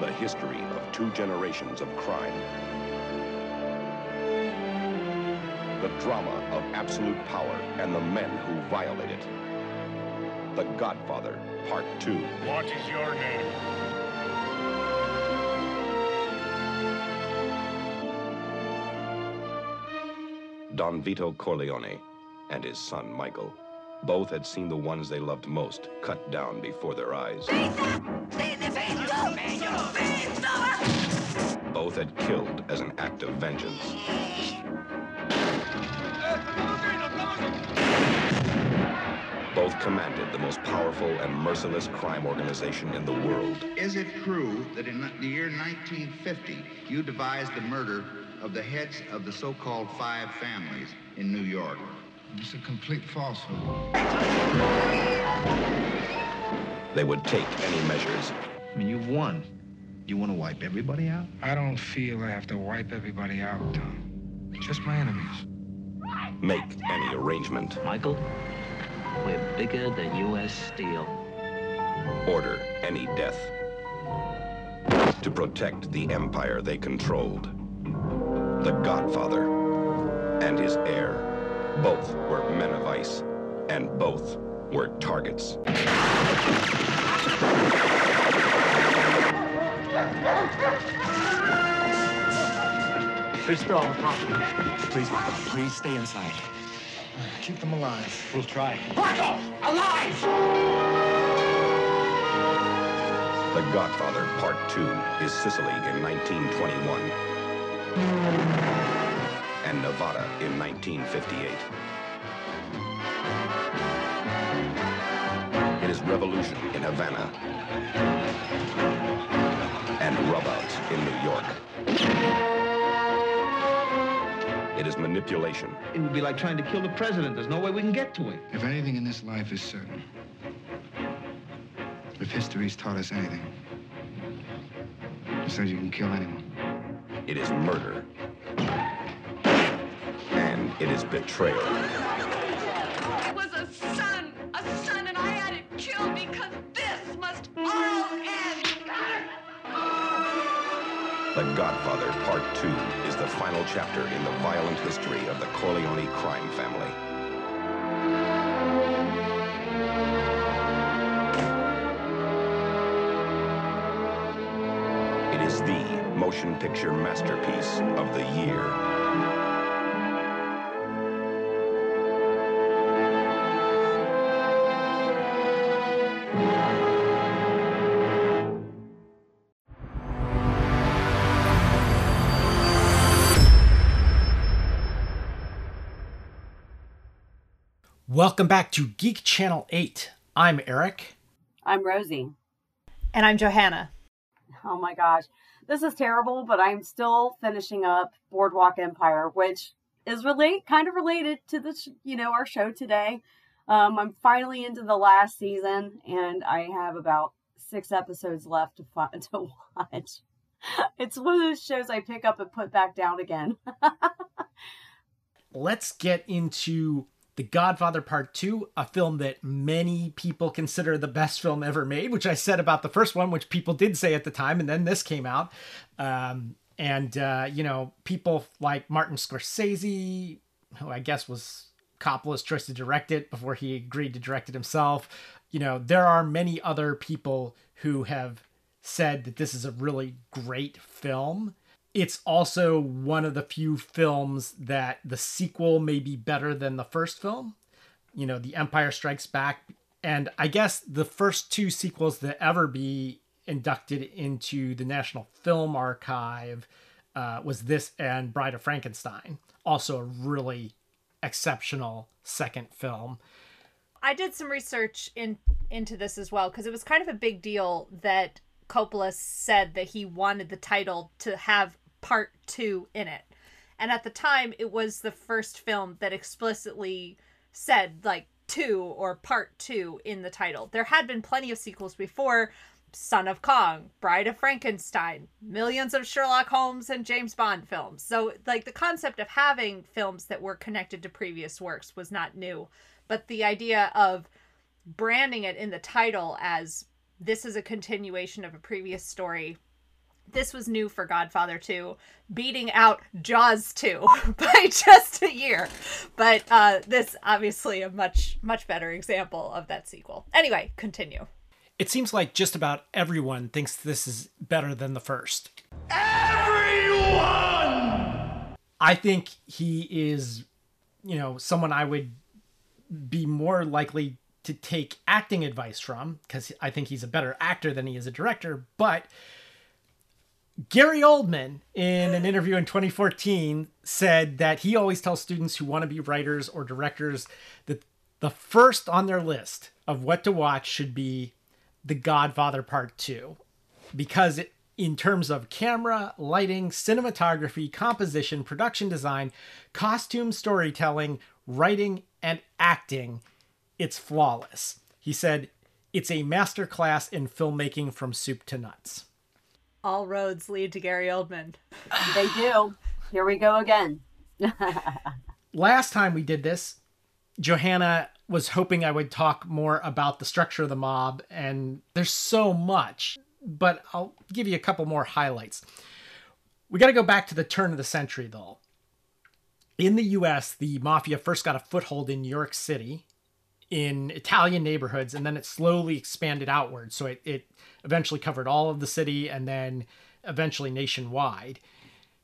The history of two generations of crime. The drama of absolute power and the men who violate it. The Godfather, Part 2. What is your name? Don Vito Corleone and his son Michael. Both had seen the ones they loved most cut down before their eyes. Both had killed as an act of vengeance. Both commanded the most powerful and merciless crime organization in the world. Is it true that in the year 1950 you devised the murder of the heads of the so-called five families in New York? It's a complete falsehood. They would take any measures. I mean, you've won. You want to wipe everybody out? I don't feel I have to wipe everybody out, Tom. Just my enemies. make any arrangement, Michael, we're bigger than U.S. Steel. order any death. To protect the empire they controlled. The Godfather and his heir. Both were men of ice, and both were targets. There's still on the property. Please, please stay inside. Keep them alive. We'll try. Marco! Alive! The Godfather Part 2 is Sicily in 1921 and Nevada in 1958. It is revolution in Havana and rubouts in New York. It is manipulation It would be like trying to kill the president. There's no way we can get to him. If anything in this life is certain, if history's taught us anything, it says you can kill anyone. It is murder. It is betrayal. It was a son, a son, and I had it killed because this must all end. The Godfather Part 2 is the final chapter in the violent history of the Corleone crime family. It is the motion picture masterpiece of the year. Welcome back to Geek Channel 8. I'm Eric. I'm Rosie. And I'm Johanna. Oh my gosh. This is terrible, but I'm still finishing up Boardwalk Empire, which is relate kind of related to this, you know, our show today. Um, I'm finally into the last season, and I have about six episodes left to fi- to watch. It's one of those shows I pick up and put back down again. Let's get into The Godfather Part 2, a film that many people consider the best film ever made, which I said about the first one, which people did say at the time, and then this came out. Um, and, uh, you know, people like Martin Scorsese, who I guess was Coppola's choice to direct it before he agreed to direct it himself. You know, there are many other people who have said that this is a really great film. It's also one of the few films that the sequel may be better than the first film. You know, The Empire Strikes Back. And I guess the first two sequels that ever be inducted into the National Film Archive uh, was this and Bride of Frankenstein. Also a really exceptional second film. I did some research in into this as well because it was kind of a big deal that Coppola said that he wanted the title to have part 2 in it. And at the time it was the first film that explicitly said like 2 or part 2 in the title. There had been plenty of sequels before Son of Kong, Bride of Frankenstein, millions of Sherlock Holmes and James Bond films. So, like, the concept of having films that were connected to previous works was not new. But the idea of branding it in the title as this is a continuation of a previous story. This was new for Godfather 2, beating out Jaws 2 by just a year. But uh, this obviously a much much better example of that sequel. Anyway, continue. It seems like just about everyone thinks this is better than the first. Everyone! I think he is, you know, someone I would be more likely to take acting advice from because I think he's a better actor than he is a director. But Gary Oldman, in an interview in 2014, said that he always tells students who want to be writers or directors that the first on their list of what to watch should be The Godfather Part 2 because it, in terms of camera, lighting, cinematography, composition, production design, costume storytelling, writing, and acting, it's flawless. He said, It's a masterclass in filmmaking from soup to nuts. All roads lead to Gary Oldman. They do. Here we go again. Last time we did this, Johanna was hoping I would talk more about the structure of the mob, and there's so much, but I'll give you a couple more highlights. We got to go back to the turn of the century, though. In the US, the mafia first got a foothold in New York City in Italian neighborhoods, and then it slowly expanded outward. So it, it eventually covered all of the city and then eventually nationwide.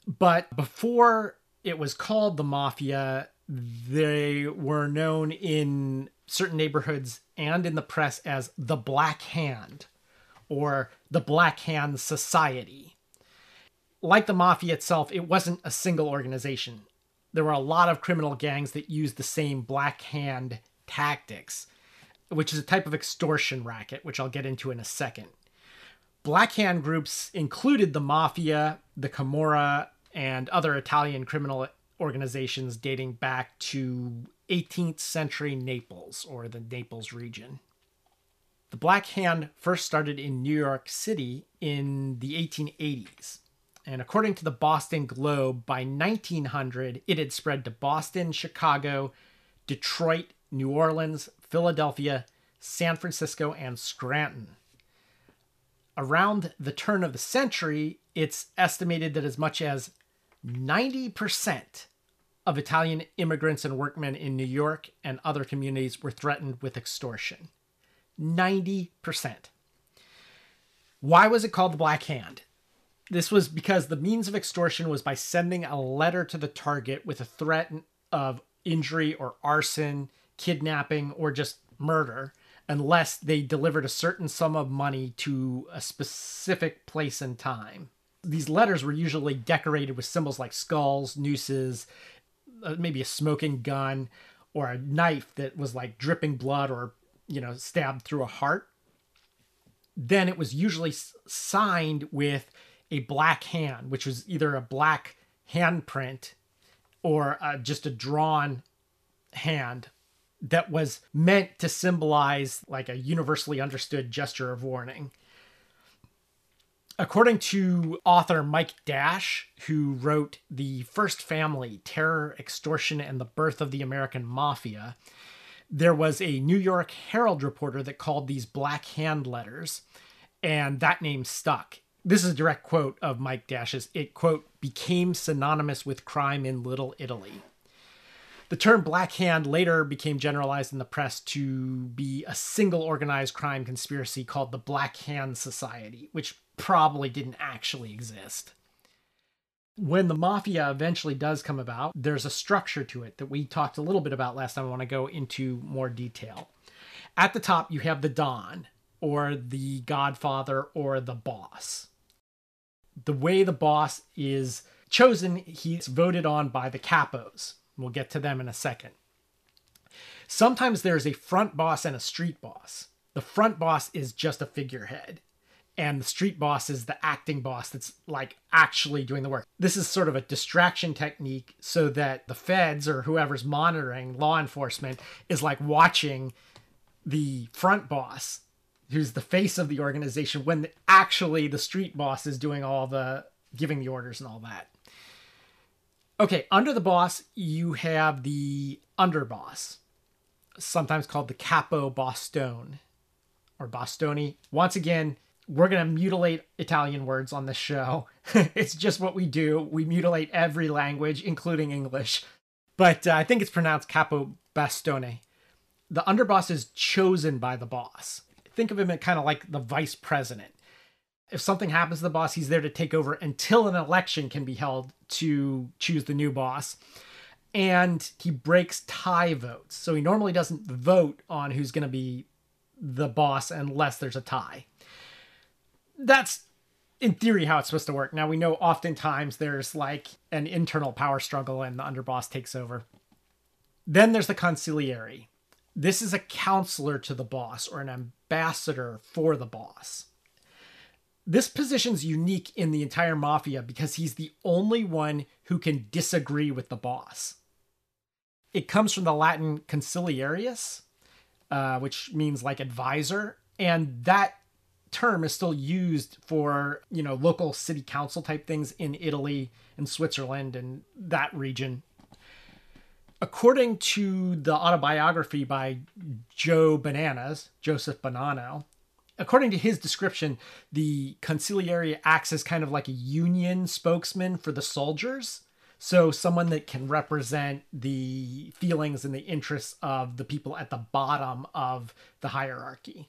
But before it was called the mafia, they were known in certain neighborhoods and in the press as the Black Hand or the Black Hand Society. Like the mafia itself, it wasn't a single organization. There were a lot of criminal gangs that used the same Black Hand tactics, which is a type of extortion racket, which I'll get into in a second. Black Hand groups included the Mafia, the Camorra, and other Italian criminal organizations dating back to 18th century Naples or the Naples region. The Black Hand first started in New York City in the 1880s. And according to the Boston Globe, by 1900, it had spread to Boston, Chicago, Detroit, New Orleans, Philadelphia, San Francisco, and Scranton. Around the turn of the century, it's estimated that as much as 90% of Italian immigrants and workmen in New York and other communities were threatened with extortion. 90%. Why was it called the Black Hand? This was because the means of extortion was by sending a letter to the target with a threat of injury or arson, kidnapping, or just murder, unless they delivered a certain sum of money to a specific place and time. These letters were usually decorated with symbols like skulls, nooses, uh, maybe a smoking gun, or a knife that was like dripping blood or, you know, stabbed through a heart. Then it was usually signed with a black hand, which was either a black handprint or uh, just a drawn hand that was meant to symbolize like a universally understood gesture of warning. According to author Mike Dash, who wrote The First Family Terror, Extortion, and the Birth of the American Mafia, there was a New York Herald reporter that called these Black Hand letters, and that name stuck. This is a direct quote of Mike Dash's. It, quote, became synonymous with crime in Little Italy. The term Black Hand later became generalized in the press to be a single organized crime conspiracy called the Black Hand Society, which probably didn't actually exist. When the mafia eventually does come about, there's a structure to it that we talked a little bit about last time. I want to go into more detail. At the top, you have the Don, or the Godfather, or the boss. The way the boss is chosen, he's voted on by the capos. We'll get to them in a second. Sometimes there's a front boss and a street boss. The front boss is just a figurehead, and the street boss is the acting boss that's like actually doing the work. This is sort of a distraction technique so that the feds or whoever's monitoring law enforcement is like watching the front boss, who's the face of the organization, when actually the street boss is doing all the giving the orders and all that. Okay, under the boss, you have the underboss. sometimes called the Capo Bostone or Bostoni. Once again, we're going to mutilate Italian words on this show. it's just what we do. We mutilate every language, including English. But uh, I think it's pronounced Capo Bastone. The underboss is chosen by the boss. Think of him kind of like the vice president. If something happens to the boss, he's there to take over until an election can be held to choose the new boss. And he breaks tie votes. So he normally doesn't vote on who's going to be the boss unless there's a tie that's in theory how it's supposed to work. Now we know oftentimes there's like an internal power struggle and the underboss takes over. Then there's the consigliere. This is a counselor to the boss or an ambassador for the boss. This position's unique in the entire mafia because he's the only one who can disagree with the boss. It comes from the Latin consiliarius, uh, which means like advisor, and that term is still used for you know local city council type things in Italy and Switzerland and that region. According to the autobiography by Joe Bananas, Joseph Bonanno, according to his description, the consigliere acts as kind of like a union spokesman for the soldiers. So, someone that can represent the feelings and the interests of the people at the bottom of the hierarchy.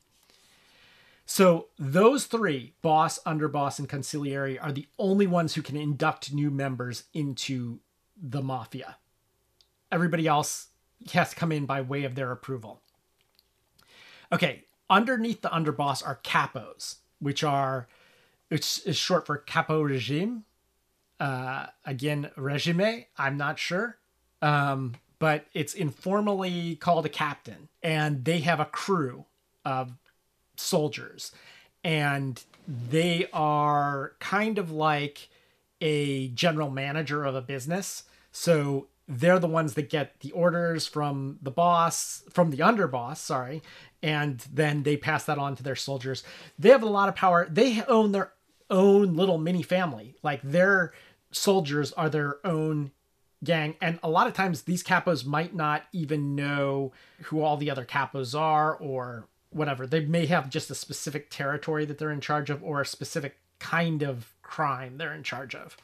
So those three, boss, underboss, and consigliere, are the only ones who can induct new members into the mafia. Everybody else has to come in by way of their approval. Okay, underneath the underboss are capos, which are which is short for capo regime. Uh, again, regime. I'm not sure, um, but it's informally called a captain, and they have a crew of soldiers and they are kind of like a general manager of a business so they're the ones that get the orders from the boss from the underboss sorry and then they pass that on to their soldiers they have a lot of power they own their own little mini family like their soldiers are their own gang and a lot of times these capos might not even know who all the other capos are or whatever. They may have just a specific territory that they're in charge of or a specific kind of crime they're in charge of.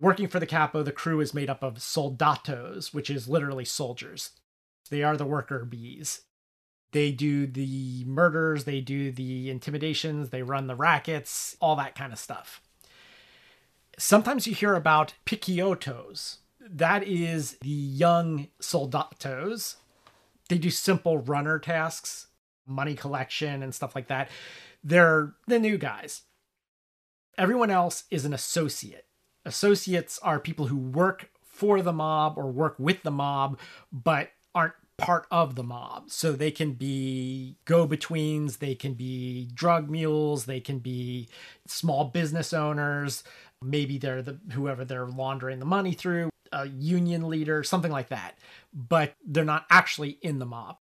Working for the capo, the crew is made up of soldatos, which is literally soldiers. They are the worker bees. They do the murders, they do the intimidations, they run the rackets, all that kind of stuff. Sometimes you hear about picciottos. That is the young soldatos they do simple runner tasks, money collection and stuff like that. They're the new guys. Everyone else is an associate. Associates are people who work for the mob or work with the mob, but part of the mob. So they can be go betweens, they can be drug mules, they can be small business owners. Maybe they're the whoever they're laundering the money through a union leader, something like that, but they're not actually in the mob.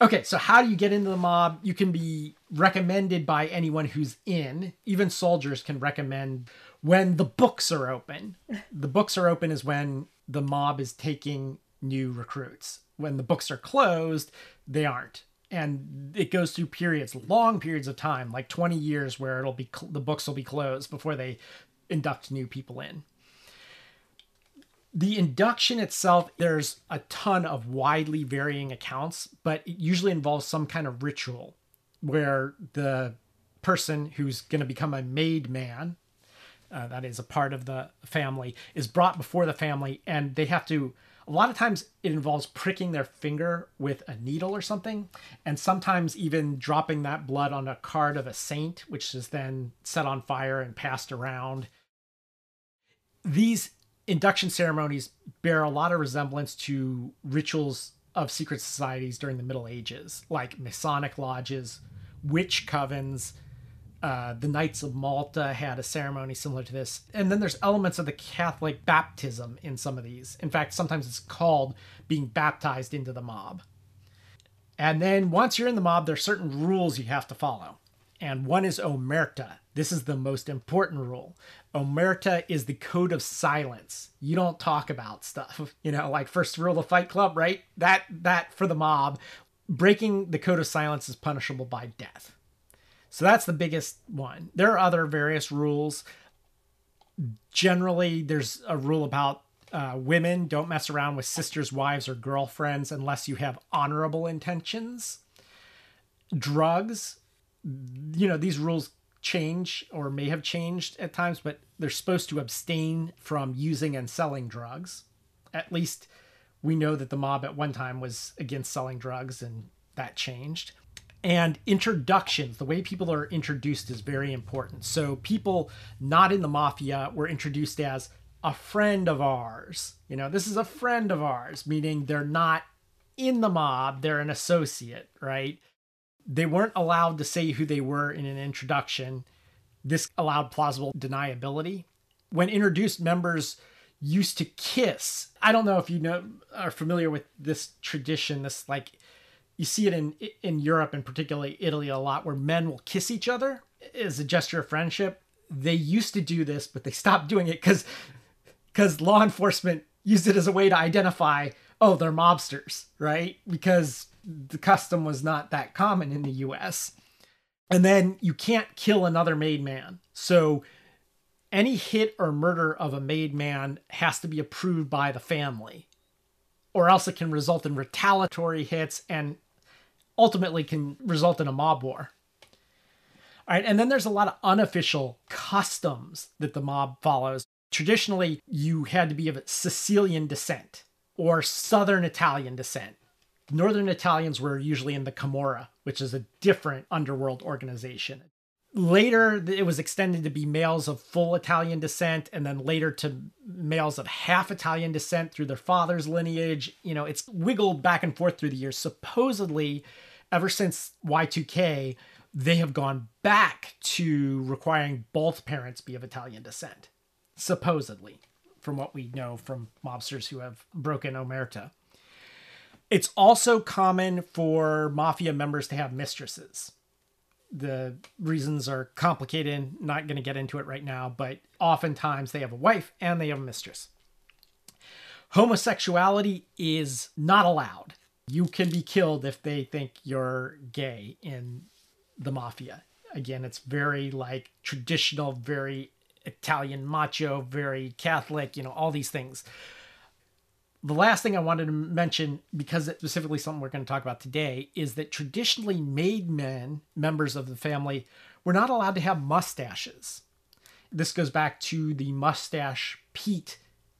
Okay, so how do you get into the mob? You can be recommended by anyone who's in. Even soldiers can recommend when the books are open. The books are open is when the mob is taking new recruits. When the books are closed, they aren't. And it goes through periods, long periods of time, like 20 years where it'll be the books will be closed before they induct new people in the induction itself, there's a ton of widely varying accounts, but it usually involves some kind of ritual where the person who's going to become a made man, uh, that is a part of the family, is brought before the family and they have to. A lot of times it involves pricking their finger with a needle or something, and sometimes even dropping that blood on a card of a saint, which is then set on fire and passed around. These induction ceremonies bear a lot of resemblance to rituals of secret societies during the Middle Ages, like Masonic lodges, witch covens. Uh, the Knights of Malta had a ceremony similar to this. And then there's elements of the Catholic baptism in some of these. In fact, sometimes it's called being baptized into the mob. And then once you're in the mob, there are certain rules you have to follow. And one is omerta. This is the most important rule. Omerta is the code of silence. You don't talk about stuff. You know, like first rule of Fight Club, right? That that for the mob, breaking the code of silence is punishable by death. So that's the biggest one. There are other various rules. Generally, there's a rule about uh, women don't mess around with sisters, wives, or girlfriends unless you have honorable intentions. Drugs, you know, these rules change or may have changed at times, but they're supposed to abstain from using and selling drugs. At least we know that the mob at one time was against selling drugs and that changed. And introductions, the way people are introduced is very important. So people not in the mafia were introduced as a friend of ours. You know, this is a friend of ours, meaning they're not in the mob, they're an associate, right? They weren't allowed to say who they were in an introduction. This allowed plausible deniability. When introduced, members used to kiss. I don't know if you know are familiar with this tradition, this like you see it in in Europe and particularly Italy a lot where men will kiss each other as a gesture of friendship. They used to do this, but they stopped doing it cuz because law enforcement used it as a way to identify, oh, they're mobsters, right? Because the custom was not that common in the US. And then you can't kill another made man. So any hit or murder of a made man has to be approved by the family, or else it can result in retaliatory hits and ultimately can result in a mob war. All right, and then there's a lot of unofficial customs that the mob follows. Traditionally, you had to be of Sicilian descent or Southern Italian descent. Northern Italians were usually in the Camorra, which is a different underworld organization. Later, it was extended to be males of full Italian descent, and then later to males of half Italian descent through their father's lineage. You know, it's wiggled back and forth through the years. Supposedly, ever since Y2K, they have gone back to requiring both parents be of Italian descent supposedly, from what we know from mobsters who have broken Omerta. It's also common for mafia members to have mistresses. The reasons are complicated, not going to get into it right now, but oftentimes they have a wife and they have a mistress. Homosexuality is not allowed. You can be killed if they think you're gay in the mafia. Again, it's very like traditional, very Italian macho, very Catholic, you know, all these things. The last thing I wanted to mention, because it's specifically something we're going to talk about today, is that traditionally made men, members of the family, were not allowed to have mustaches. This goes back to the mustache Pete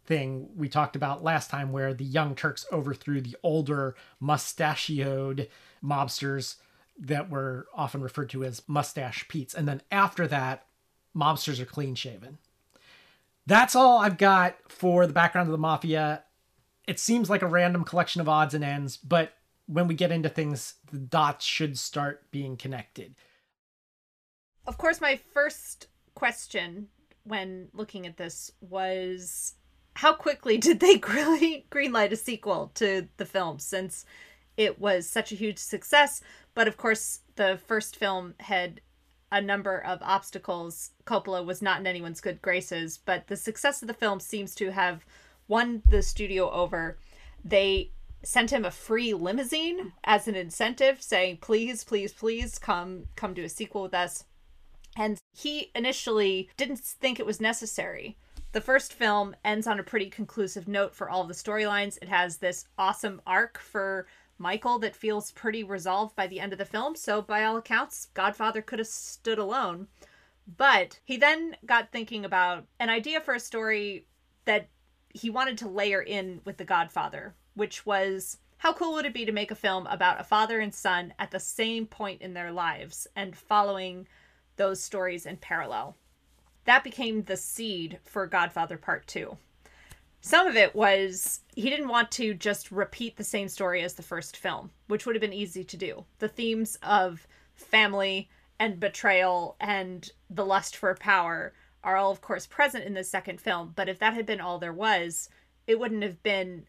thing we talked about last time, where the Young Turks overthrew the older mustachioed mobsters that were often referred to as mustache Pete's. And then after that, mobsters are clean shaven. That's all I've got for the background of the mafia. It seems like a random collection of odds and ends, but when we get into things, the dots should start being connected. Of course, my first question when looking at this was how quickly did they really greenlight a sequel to the film since it was such a huge success? But of course, the first film had a number of obstacles. Coppola was not in anyone's good graces, but the success of the film seems to have won the studio over. They sent him a free limousine as an incentive saying please please please come come do a sequel with us and he initially didn't think it was necessary the first film ends on a pretty conclusive note for all the storylines it has this awesome arc for Michael that feels pretty resolved by the end of the film. So, by all accounts, Godfather could have stood alone. But he then got thinking about an idea for a story that he wanted to layer in with The Godfather, which was how cool would it be to make a film about a father and son at the same point in their lives and following those stories in parallel? That became the seed for Godfather Part 2 some of it was he didn't want to just repeat the same story as the first film, which would have been easy to do. The themes of family and betrayal and the lust for power are all, of course, present in the second film. But if that had been all there was, it wouldn't have been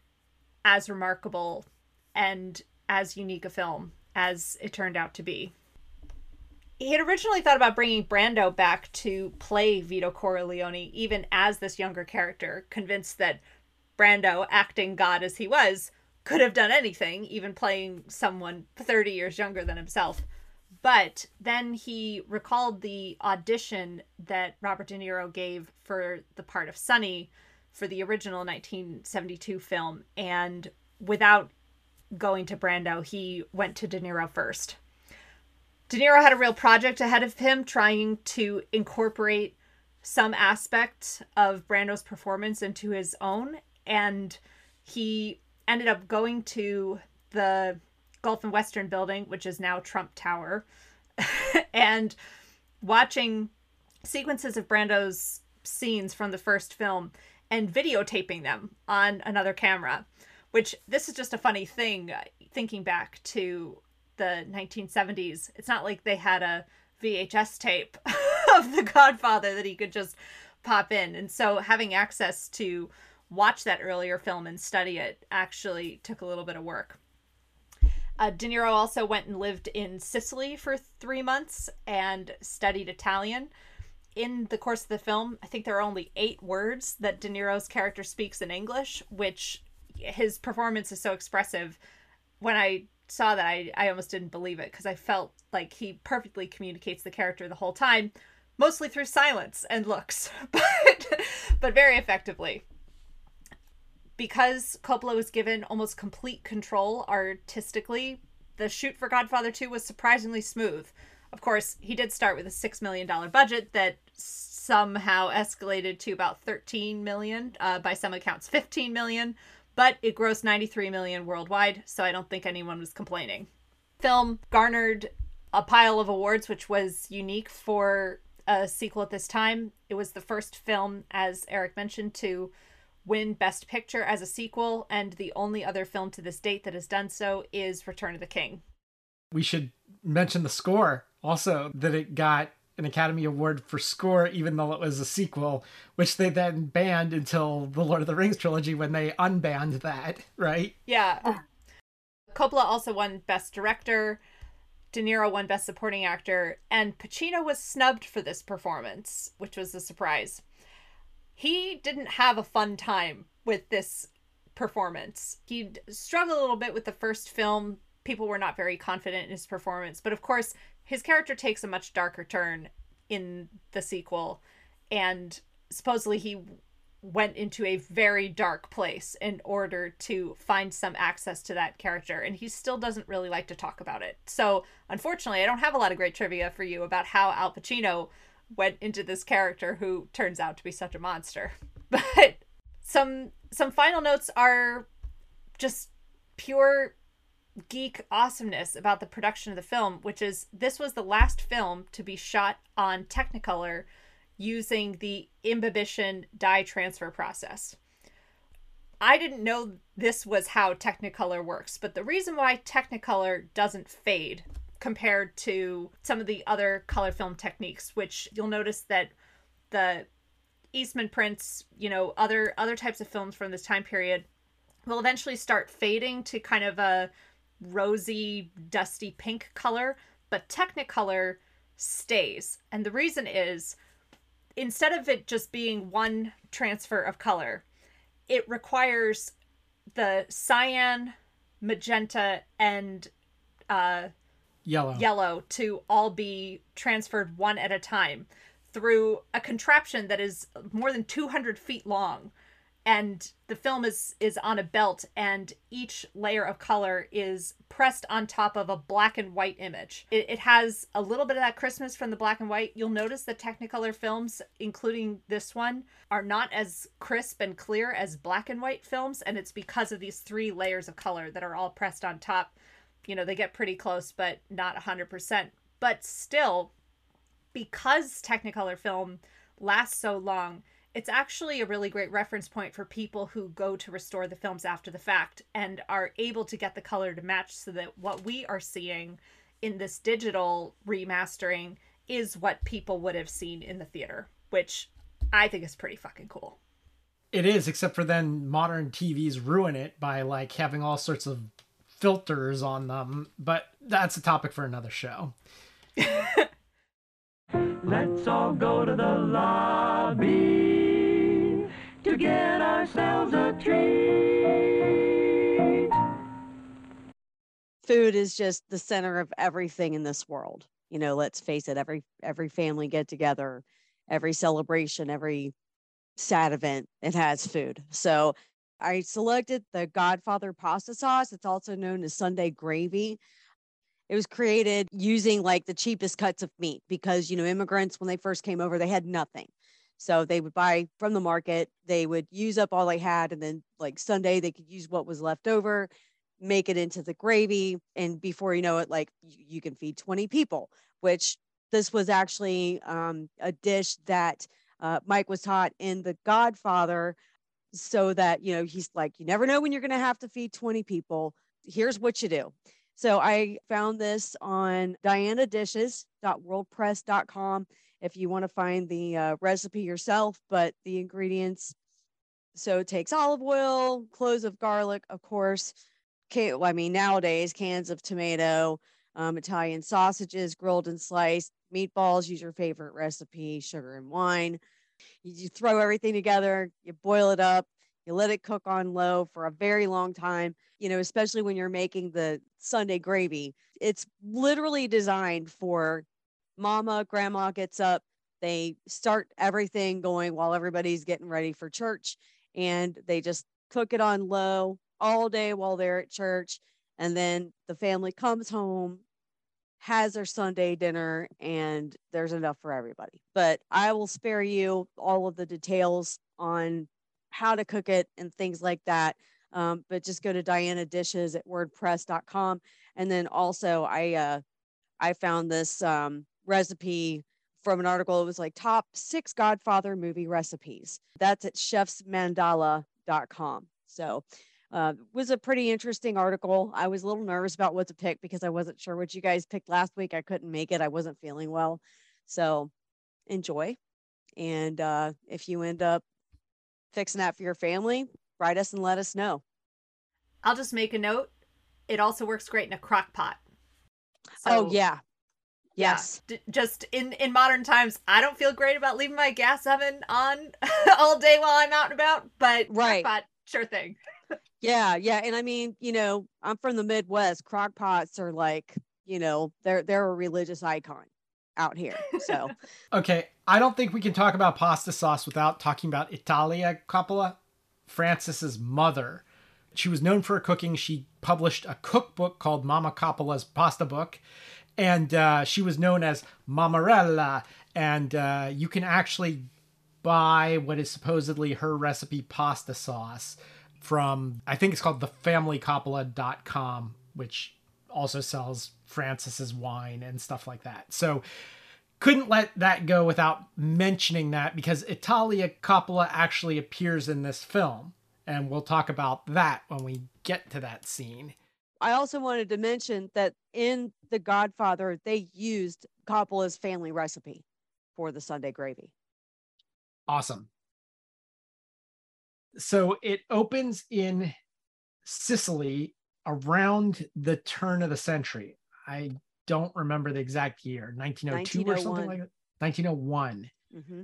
as remarkable and as unique a film as it turned out to be. He had originally thought about bringing Brando back to play Vito Corleone, even as this younger character, convinced that Brando, acting God as he was, could have done anything, even playing someone 30 years younger than himself. But then he recalled the audition that Robert De Niro gave for the part of Sonny for the original 1972 film. And without going to Brando, he went to De Niro first. De Niro had a real project ahead of him trying to incorporate some aspect of Brando's performance into his own. And he ended up going to the Gulf and Western building, which is now Trump Tower, and watching sequences of Brando's scenes from the first film and videotaping them on another camera. Which this is just a funny thing thinking back to the 1970s. It's not like they had a VHS tape of The Godfather that he could just pop in. And so having access to watch that earlier film and study it actually took a little bit of work. Uh, De Niro also went and lived in Sicily for three months and studied Italian. In the course of the film, I think there are only eight words that De Niro's character speaks in English, which his performance is so expressive. When I saw that, I, I almost didn't believe it because I felt like he perfectly communicates the character the whole time, mostly through silence and looks, but but very effectively because Coppola was given almost complete control artistically, the shoot for Godfather 2 was surprisingly smooth. Of course, he did start with a $6 million budget that somehow escalated to about 13 million, uh, by some accounts 15 million, but it grossed 93 million worldwide, so I don't think anyone was complaining. Film garnered a pile of awards, which was unique for a sequel at this time. It was the first film, as Eric mentioned, to win Best Picture as a sequel, and the only other film to this date that has done so is Return of the King. We should mention the score also, that it got an Academy Award for score, even though it was a sequel, which they then banned until the Lord of the Rings trilogy when they unbanned that, right? Yeah. Uh-huh. Coppola also won Best Director. De Niro won Best Supporting Actor, and Pacino was snubbed for this performance, which was a surprise he didn't have a fun time with this performance. He struggled a little bit with the first film. People were not very confident in his performance, but of course, his character takes a much darker turn in the sequel, and supposedly he went into a very dark place in order to find some access to that character and he still doesn't really like to talk about it. So, unfortunately, I don't have a lot of great trivia for you about how Al Pacino went into this character who turns out to be such a monster. But some some final notes are just pure geek awesomeness about the production of the film, which is this was the last film to be shot on Technicolor using the imbibition dye transfer process. I didn't know this was how Technicolor works, but the reason why Technicolor doesn't fade compared to some of the other color film techniques, which you'll notice that the Eastman prints, you know, other other types of films from this time period will eventually start fading to kind of a rosy, dusty pink color, but Technicolor stays. And the reason is instead of it just being one transfer of color, it requires the cyan, magenta, and uh, yellow yellow to all be transferred one at a time through a contraption that is more than 200 feet long and the film is is on a belt and each layer of color is pressed on top of a black and white image. It, it has a little bit of that christmas from the black and white. You'll notice the technicolor films including this one are not as crisp and clear as black and white films and it's because of these three layers of color that are all pressed on top. You know, they get pretty close, but not 100%. But still, because Technicolor film lasts so long, it's actually a really great reference point for people who go to restore the films after the fact and are able to get the color to match so that what we are seeing in this digital remastering is what people would have seen in the theater, which I think is pretty fucking cool. It is, except for then modern TVs ruin it by like having all sorts of filters on them, but that's a topic for another show. Let's all go to the lobby to get ourselves a treat. food is just the center of everything in this world. You know, let's face it, every every family get together, every celebration, every sad event, it has food. So I selected the Godfather pasta sauce. It's also known as Sunday gravy. It was created using like the cheapest cuts of meat because, you know, immigrants, when they first came over, they had nothing. So they would buy from the market, they would use up all they had, and then like Sunday, they could use what was left over, make it into the gravy. And before you know it, like you, can feed 20 people, which this was actually um, a dish that uh, Mike was taught in The Godfather so that, you know, he's like, you never know when you're going to have to feed 20 people. Here's what you do. So I found this on dianadishes.wordpress.com if you want to find the uh, recipe yourself, but the ingredients. So it takes olive oil, cloves of garlic, of course. Can, I mean, nowadays, cans of tomato, um, Italian sausages, grilled and sliced, meatballs, use your favorite recipe, sugar and wine. You, you throw everything together, you boil it up, you let it cook on low for a very long time, you know, especially when you're making the Sunday gravy. It's literally designed for mama, grandma gets up, they start everything going while everybody's getting ready for church, and they just cook it on low all day while they're at church. And then the family comes home, has their Sunday dinner, and there's enough for everybody. But I will spare you all of the details on how to cook it and things like that. Um, but just go to Diana Dishes at WordPress.com. And then also, I uh, I found this um, recipe from an article. It was like top six Godfather movie recipes. That's at chefsmandala.com. So uh, was a pretty interesting article. I was a little nervous about what to pick because I wasn't sure what you guys picked last week. I couldn't make it. I wasn't feeling well. So enjoy. And uh, if you end up fixing that for your family, write us and let us know. I'll just make a note. It also works great in a crock pot. oh, yeah. Yeah, Yes. d- just in in modern times, I don't feel great about leaving my gas oven on all day while I'm out and about, but Right. But sure thing. Yeah, yeah, and I mean, you know, I'm from the Midwest. Crock pots are like, you know, they're they're a religious icon out here. So, Okay, I don't think we can talk about pasta sauce without talking about Italia Coppola, Francis's mother. She was known for her cooking. She published a cookbook called Mama Coppola's Pasta Book, and uh, she was known as Mammarella. And uh, you can actually buy what is supposedly her recipe pasta sauce from, I think it's called thefamilycoppola.com, which also sells Francis's wine and stuff like that. So couldn't let that go without mentioning that because Italia Coppola actually appears in this film. And we'll talk about that when we get to that scene. I also wanted to mention that in The Godfather, they used Coppola's family recipe for the Sunday gravy. Awesome. So it opens in Sicily around the turn of the century. I don't remember the exact year, 1902 or something like that. 1901. hmm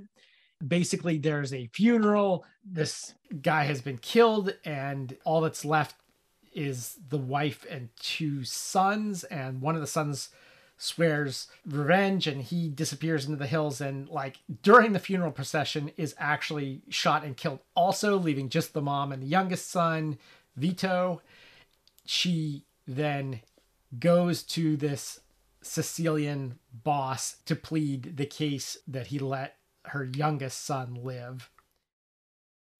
basically there's a funeral this guy has been killed and all that's left is the wife and two sons and one of the sons swears revenge and he disappears into the hills and like during the funeral procession is actually shot and killed also leaving just the mom and the youngest son vito she then goes to this Sicilian boss to plead the case that he let her youngest son live.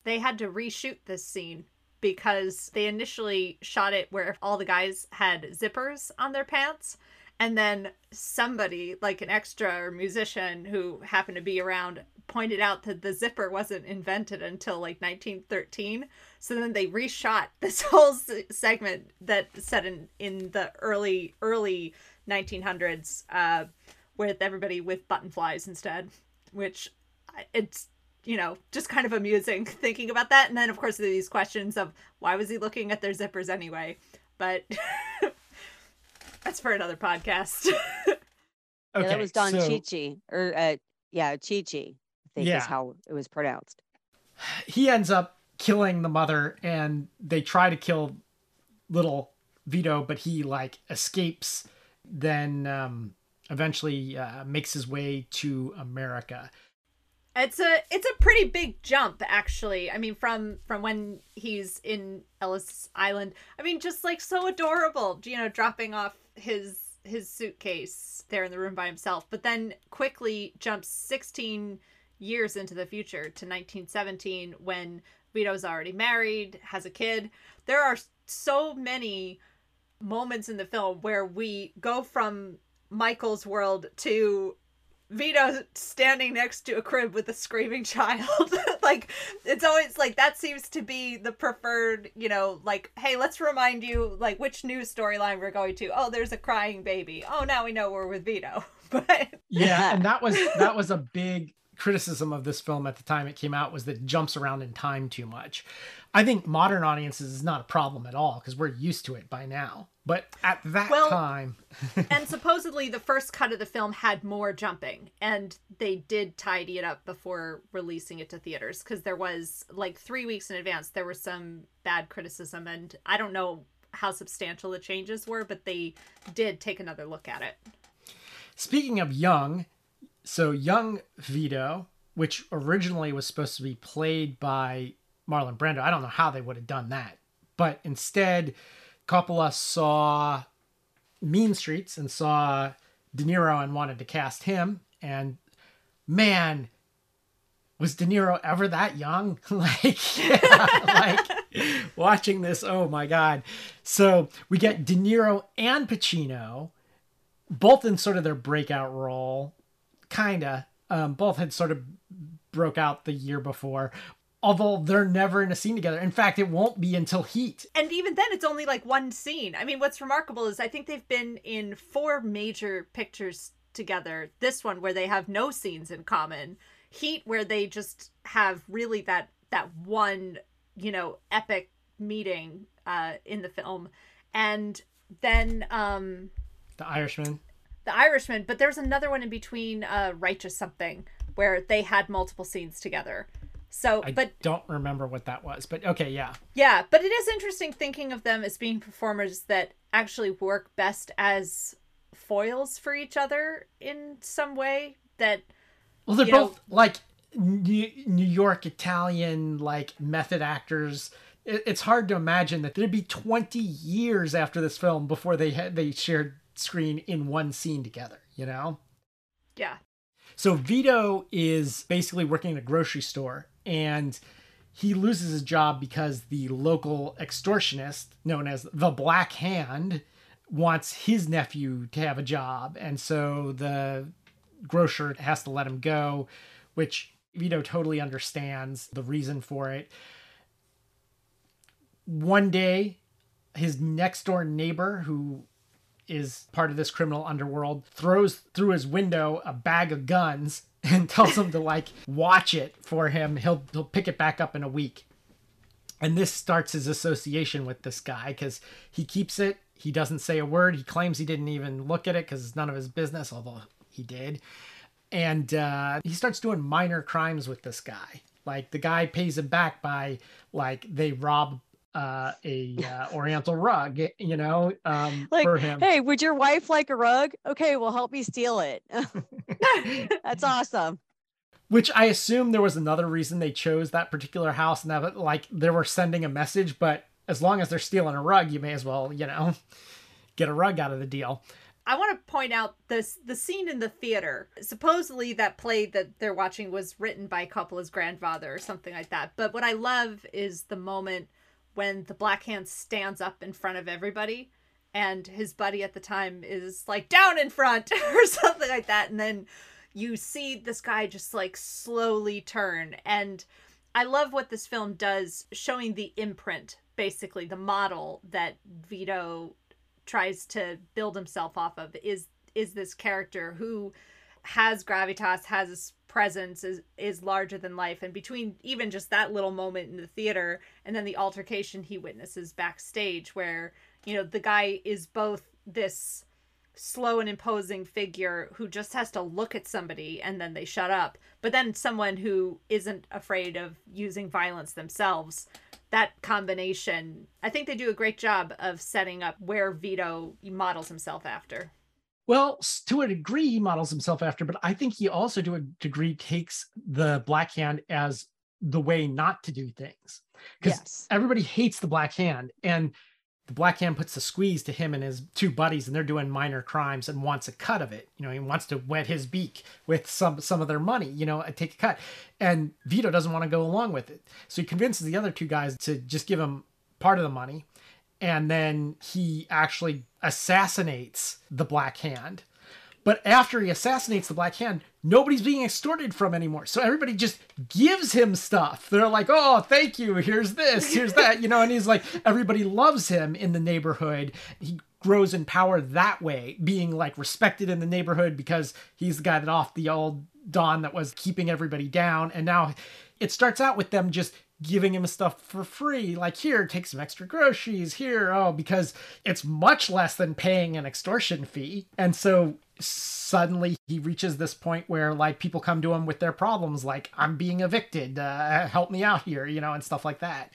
They had to reshoot this scene because they initially shot it where all the guys had zippers on their pants. And then somebody, like an extra or musician who happened to be around, pointed out that the zipper wasn't invented until like 1913. So then they reshot this whole segment that set in in the early early 1900s uh, with everybody with button flies instead, which it's you know just kind of amusing thinking about that. And then of course these questions of why was he looking at their zippers anyway? But that's for another podcast. yeah, that was Don so- Chichi or uh, Yeah, Chi Chi, I think Yeah. is how it was pronounced. he ends up killing the mother and they try to kill little Vito, but he like escapes, then um, eventually uh, makes his way to America. It's a it's a pretty big jump actually. I mean from from when he's in Ellis Island. I mean just like so adorable, you know, dropping off his his suitcase there in the room by himself, but then quickly jumps 16 years into the future to 1917 when Vito's already married, has a kid. There are so many moments in the film where we go from Michael's world to Vito standing next to a crib with a screaming child. like it's always like that seems to be the preferred, you know, like hey, let's remind you like which news storyline we're going to. Oh, there's a crying baby. Oh, now we know we're with Vito. But Yeah, and that was that was a big criticism of this film at the time it came out was that it jumps around in time too much. I think modern audiences is not a problem at all because we're used to it by now. But at that Well- time, and supposedly the first cut of the film had more jumping and they did tidy it up before releasing it to theaters because there was like three weeks in advance there was some bad criticism and i don't know how substantial the changes were but they did take another look at it. Speaking of young, so young Vito, which originally was supposed to be played by Marlon Brando, I don't know how they would have done that, but instead, Coppola saw Mean Streets and saw De Niro and wanted to cast him, and man, was De Niro ever that young? like, yeah, like watching this, oh my god! So we get De Niro and Pacino both in sort of their breakout role, kinda. Um, both had sort of broke out the year before, although they're never in a scene together. In fact, it won't be until Heat. and even then it's only like one scene i mean what's remarkable is i think they've been in four major pictures together this one where they have no scenes in common heat where they just have really that that one you know epic meeting uh in the film and then um The Irishman. the irishman but there's another one in between uh righteous something where they had multiple scenes together so I but don't remember what that was, but okay, yeah. yeah, but it is interesting thinking of them as being performers that actually work best as foils for each other in some way. That Well, they're you know, both like New New York Italian like method actors. It's hard to imagine that there'd be 20 years after this film before they had they shared screen in one scene together, you know? yeah, So Vito is basically working in a grocery store and he loses his job because the local extortionist known as the Black Hand wants his nephew to have a job and so the grocer has to let him go which Vito totally understands the reason for it. One day his next door neighbor who is part of this criminal underworld throws through his window a bag of guns and tells him to like watch it for him. He'll he'll pick it back up in a week. And this starts his association with this guy because he keeps it. He doesn't say a word. He claims he didn't even look at it because it's none of his business although he did. And uh, he starts doing minor crimes with this guy. Like the guy pays him back by like they rob uh, a uh, oriental rug you know um, Like, for him hey, would your wife like a rug? Okay, well, help me steal it. That's awesome. which I assume there was another reason they chose that particular house and that like they were sending a message, but as long as they're stealing a rug, you may as well, you know, get a rug out of the deal. I want to point out this the scene in the theater. Supposedly that play that they're watching was written by Coppola's grandfather or something like that. But what I love is the moment when the Black Hand stands up in front of everybody and his buddy at the time is like down in front or something like that. And then you see this guy just like slowly turn. And I love what this film does showing the imprint basically the model that Vito tries to build himself off of is is this character who has gravitas has this presence is is larger than life and between even just that little moment in the theater and then the altercation he witnesses backstage where you know the guy is both this slow and imposing figure who just has to look at somebody and then they shut up, but then someone who isn't afraid of using violence themselves. That combination, I think they do a great job of setting up where Vito models himself after. Well, to a degree, he models himself after, but I think he also, to a degree, takes the Black Hand as the way not to do things. Because Yes. everybody hates the Black Hand, and the Black Hand puts the squeeze to him and his two buddies, and they're doing minor crimes and wants a cut of it. You know, he wants to wet his beak with some some of their money. You know, and take a cut, and Vito doesn't want to go along with it, so he convinces the other two guys to just give him part of the money and then he actually assassinates the Black Hand. But after he assassinates the Black Hand, nobody's being extorted from anymore. So everybody just gives him stuff. They're like, oh, thank you. Here's this, here's that, you know, and he's like, everybody loves him in the neighborhood. He grows in power that way, being like respected in the neighborhood because he's the guy that off the old Don that was keeping everybody down. And now it starts out with them just giving him stuff for free. Like, here, take some extra groceries. Here, oh, because it's much less than paying an extortion fee. And so suddenly he reaches this point where, like, people come to him with their problems, like, I'm being evicted, uh, help me out here, you know, and stuff like that.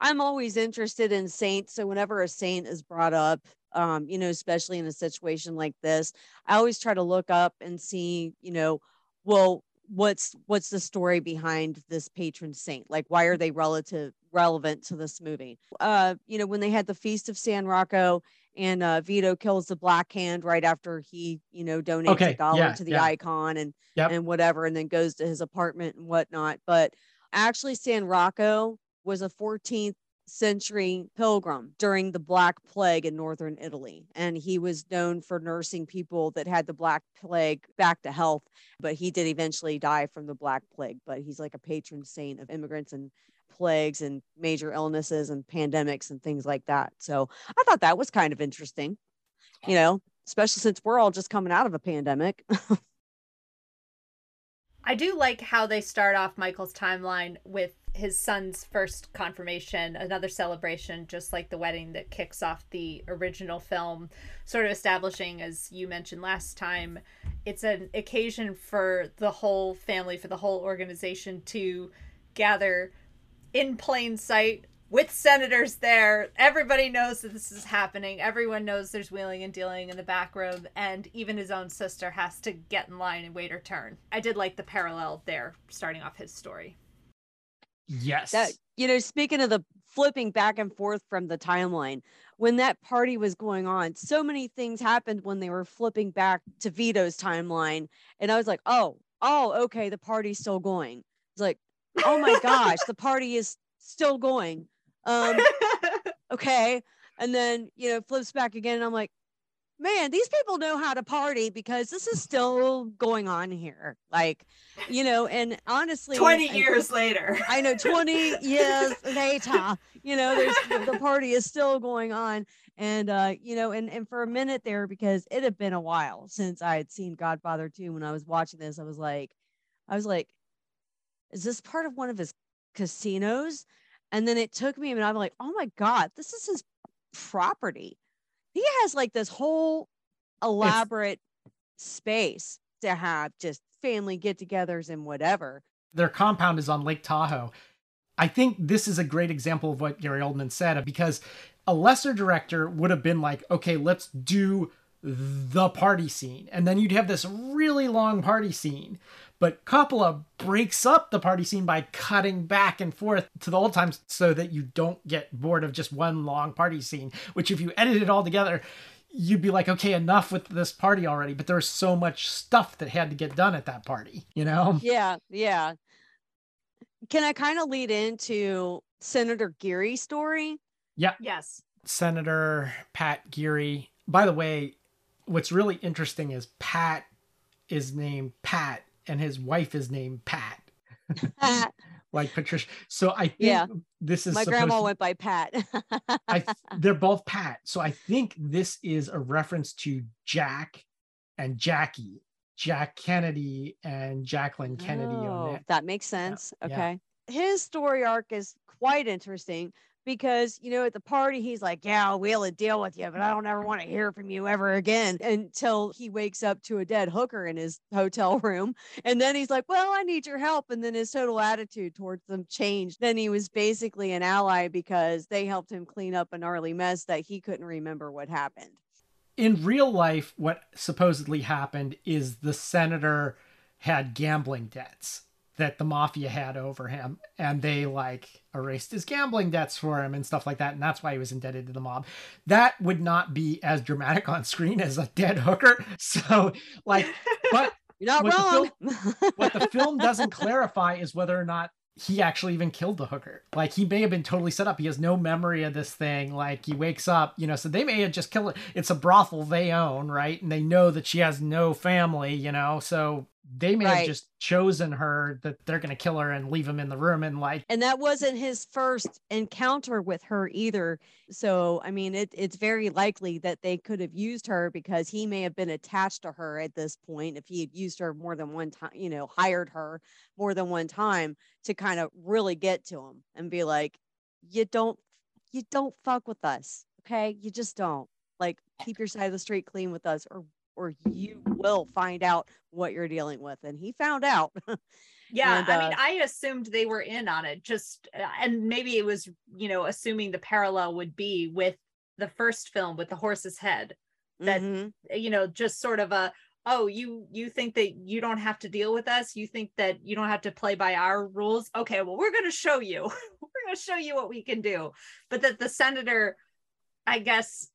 I'm always interested in saints. So whenever a saint is brought up, um, you know, especially in a situation like this, I always try to look up and see, you know, well, what's what's the story behind this patron saint? Like, why are they relative relevant to this movie? Uh, you know, when they had the feast of San Rocco and uh, Vito kills the Black Hand right after he, you know, donates Okay, a dollar yeah, to the yeah. icon and Yep. and whatever, and then goes to his apartment and whatnot. But actually, San Rocco was a 14th century pilgrim during the Black Plague in northern Italy. And he was known for nursing people that had the Black Plague back to health. But he did eventually die from the Black Plague. But he's like a patron saint of immigrants and plagues and major illnesses and pandemics and things like that. So I thought that was kind of interesting, you know, especially since we're all just coming out of a pandemic. I do like how they start off Michael's timeline with his son's first confirmation, another celebration, just like the wedding that kicks off the original film, sort of establishing, as you mentioned last time, it's an occasion for the whole family, for the whole organization to gather in plain sight with senators there. Everybody knows that this is happening. Everyone knows there's wheeling and dealing in the back room, and even his own sister has to get in line and wait her turn. I did like the parallel there, starting off his story. Yes. that you know speaking of the flipping back and forth from the timeline when that party was going on so many things happened when they were flipping back to vito's timeline and i was like oh oh okay the party's still going it's like oh my gosh the party is still going um okay and then you know flips back again and i'm like man these people know how to party because this is still going on here like you know and honestly 20 I- years later. I know 20 years later, you know, there's the, the party is still going on. And uh, you know, and and for a minute there, because it had been a while since I had seen Godfather 2 when I was watching this, I was like, I was like, is this part of one of his casinos? And then it took me and I'm like, oh my God, this is his property. He has like this whole elaborate space to have just family get-togethers and whatever. their compound is on Lake Tahoe. I think this is a great example of what Gary Oldman said because a lesser director would have been like, okay, let's do the party scene. And then you'd have this really long party scene. But Coppola breaks up the party scene by cutting back and forth to the old times so that you don't get bored of just one long party scene, which if you edit it all together, you'd be like, okay, enough with this party already. But there was so much stuff that had to get done at that party, you know? Yeah, yeah. Can I kind of lead into Senator Geary's story? Yeah. Yes. Senator Pat Geary. By the way, what's really interesting is Pat is named Pat and his wife is named Pat, like Patricia. So I think Yeah. this is My grandma to- went by Pat. I they're both Pat. So I think this is a reference to Jack and Jackie, Jack Kennedy and Jacqueline Kennedy. Oh, O'Neill. that makes sense. yeah. Okay. his story arc is quite interesting because you know at the party he's like yeah a deal with you but i don't ever want to hear from you ever again until he wakes up to a dead hooker in his hotel room and then he's like well i need your help and then his total attitude towards them changed. Then he was basically an ally because they helped him clean up a gnarly mess that he couldn't remember what happened. In real life what supposedly happened is the senator had gambling debts that the mafia had over him and they like erased his gambling debts for him and stuff like that and that's why he was indebted to the mob that would not be as dramatic on screen as a dead hooker so like but you're not what wrong the film, what the film doesn't clarify is whether or not he actually even killed the hooker. Like he may have been totally set up. He has no memory of this thing. Like he wakes up, you know, so they may have just killed it. It's a brothel they own, right? And they know that she has no family, you know, so they may Right. have just chosen her that they're going to kill her and leave him in the room and like and that wasn't his first encounter with her either. So i mean it, it's very likely that they could have used her because he may have been attached to her at this point if he had used her more than one time you know hired her more than one time to kind of really get to him and be like you don't you don't fuck with us okay? You just don't. Like keep your side of the street clean with us or or you will find out what you're dealing with and he found out Yeah, And, I uh, mean, I assumed they were in on it. Just uh, and maybe it was, you know, assuming the parallel would be with the first film with the horse's head. That Mhm. you know, just sort of a oh, you you think that you don't have to deal with us? You think that you don't have to play by our rules? Okay, well, we're going to show you. we're going to show you what we can do. But that the senator, I guess,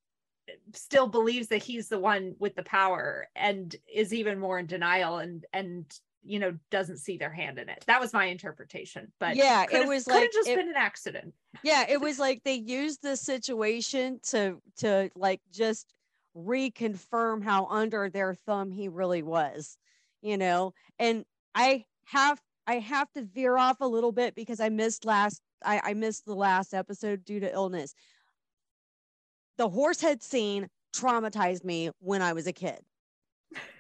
still believes that he's the one with the power and is even more in denial and and you know doesn't see their hand in it. That was my interpretation but Yeah, it was like- just it- been an accident. Yeah it was like they used the situation to to like just reconfirm how under their thumb he really was you know? And i have i have to veer off a little bit because i missed last i, I missed the last episode due to illness the horsehead scene traumatized me when i was a kid.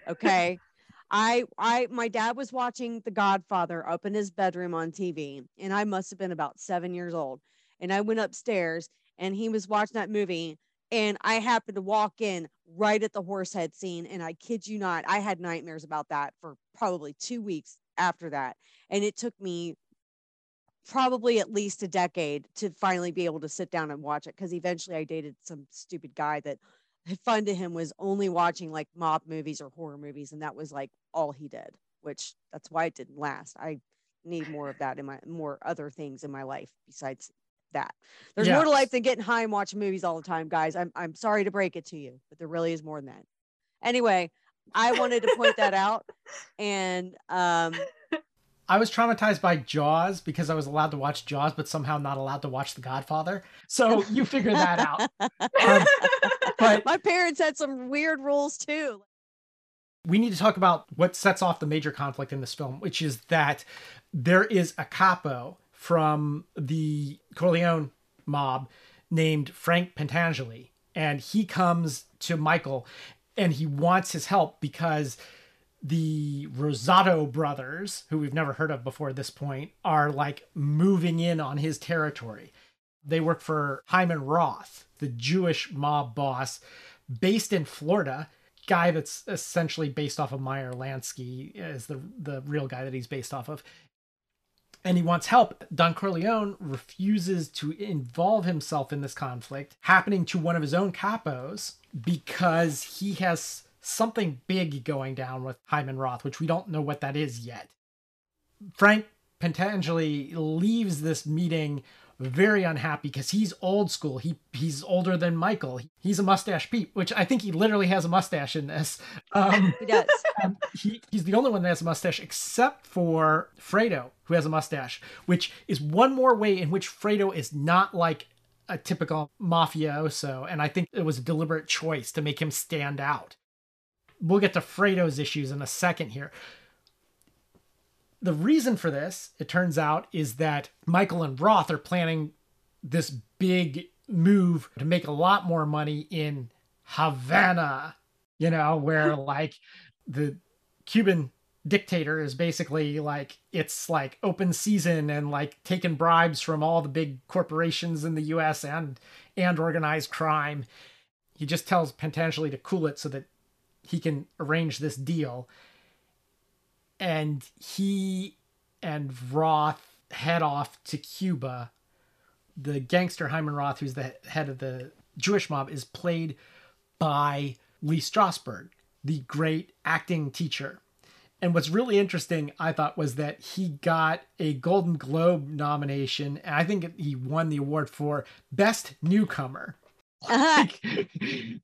Okay? I I my dad was watching The Godfather up in his bedroom on TV and I must have been about 7 years old. And I went upstairs and he was watching that movie and I happened to walk in right at the horsehead scene and I kid you not I had nightmares about that for probably 2 weeks after that. And it took me probably at least a decade to finally be able to sit down and watch it because eventually I dated some stupid guy that fun to him was only watching like mob movies or horror movies and that was like all he did which that's why it didn't last. I need more of that in my more other things in my life besides that. There's more to life than getting high and watching movies all the time guys. I'm, I'm sorry to break it to you but there really is more than that. Anyway i wanted to point that out and um I was traumatized by Jaws because I was allowed to watch Jaws, but somehow not allowed to watch The Godfather. So you figure that out. Um, but my parents had some weird rules too we need to talk about what sets off the major conflict in this film, which is that there is a capo from the Corleone mob named Frank Pentangeli, and he comes to Michael and he wants his help because the Rosato brothers, who we've never heard of before this point, are like moving in on his territory. They work for Hyman Roth, the Jewish mob boss based in Florida, guy that's essentially based off of Meyer Lansky is the the real guy that he's based off of. And he wants help. Don Corleone refuses to involve himself in this conflict happening to one of his own capos because he has something big going down with Hyman Roth, which we don't know what that is yet. Frank Pentangeli leaves this meeting very unhappy because he's old school. He he's older than Michael. He's a mustache Pete, which I think he literally has a mustache in this. Um, he does um, he, he's the only one that has a mustache except for Fredo, who has a mustache, which is one more way in which Fredo is not like a typical mafioso. And I think it was a deliberate choice to make him stand out. We'll get to Fredo's issues in a second here. The reason for this, it turns out, is that Michael and Roth are planning this big move to make a lot more money in Havana, you know, where like the Cuban dictator is basically like it's like open season and like taking bribes from all the big corporations in the US and and organized crime. He just tells Pentangeli to cool it so that he can arrange this deal. And he and Roth head off to Cuba. The gangster Hyman Roth, who's the head of the Jewish mob, is played by Lee Strasberg, the great acting teacher. And what's really interesting, I thought, was that he got a Golden Globe nomination, and I think he won the award for Best Newcomer. Like,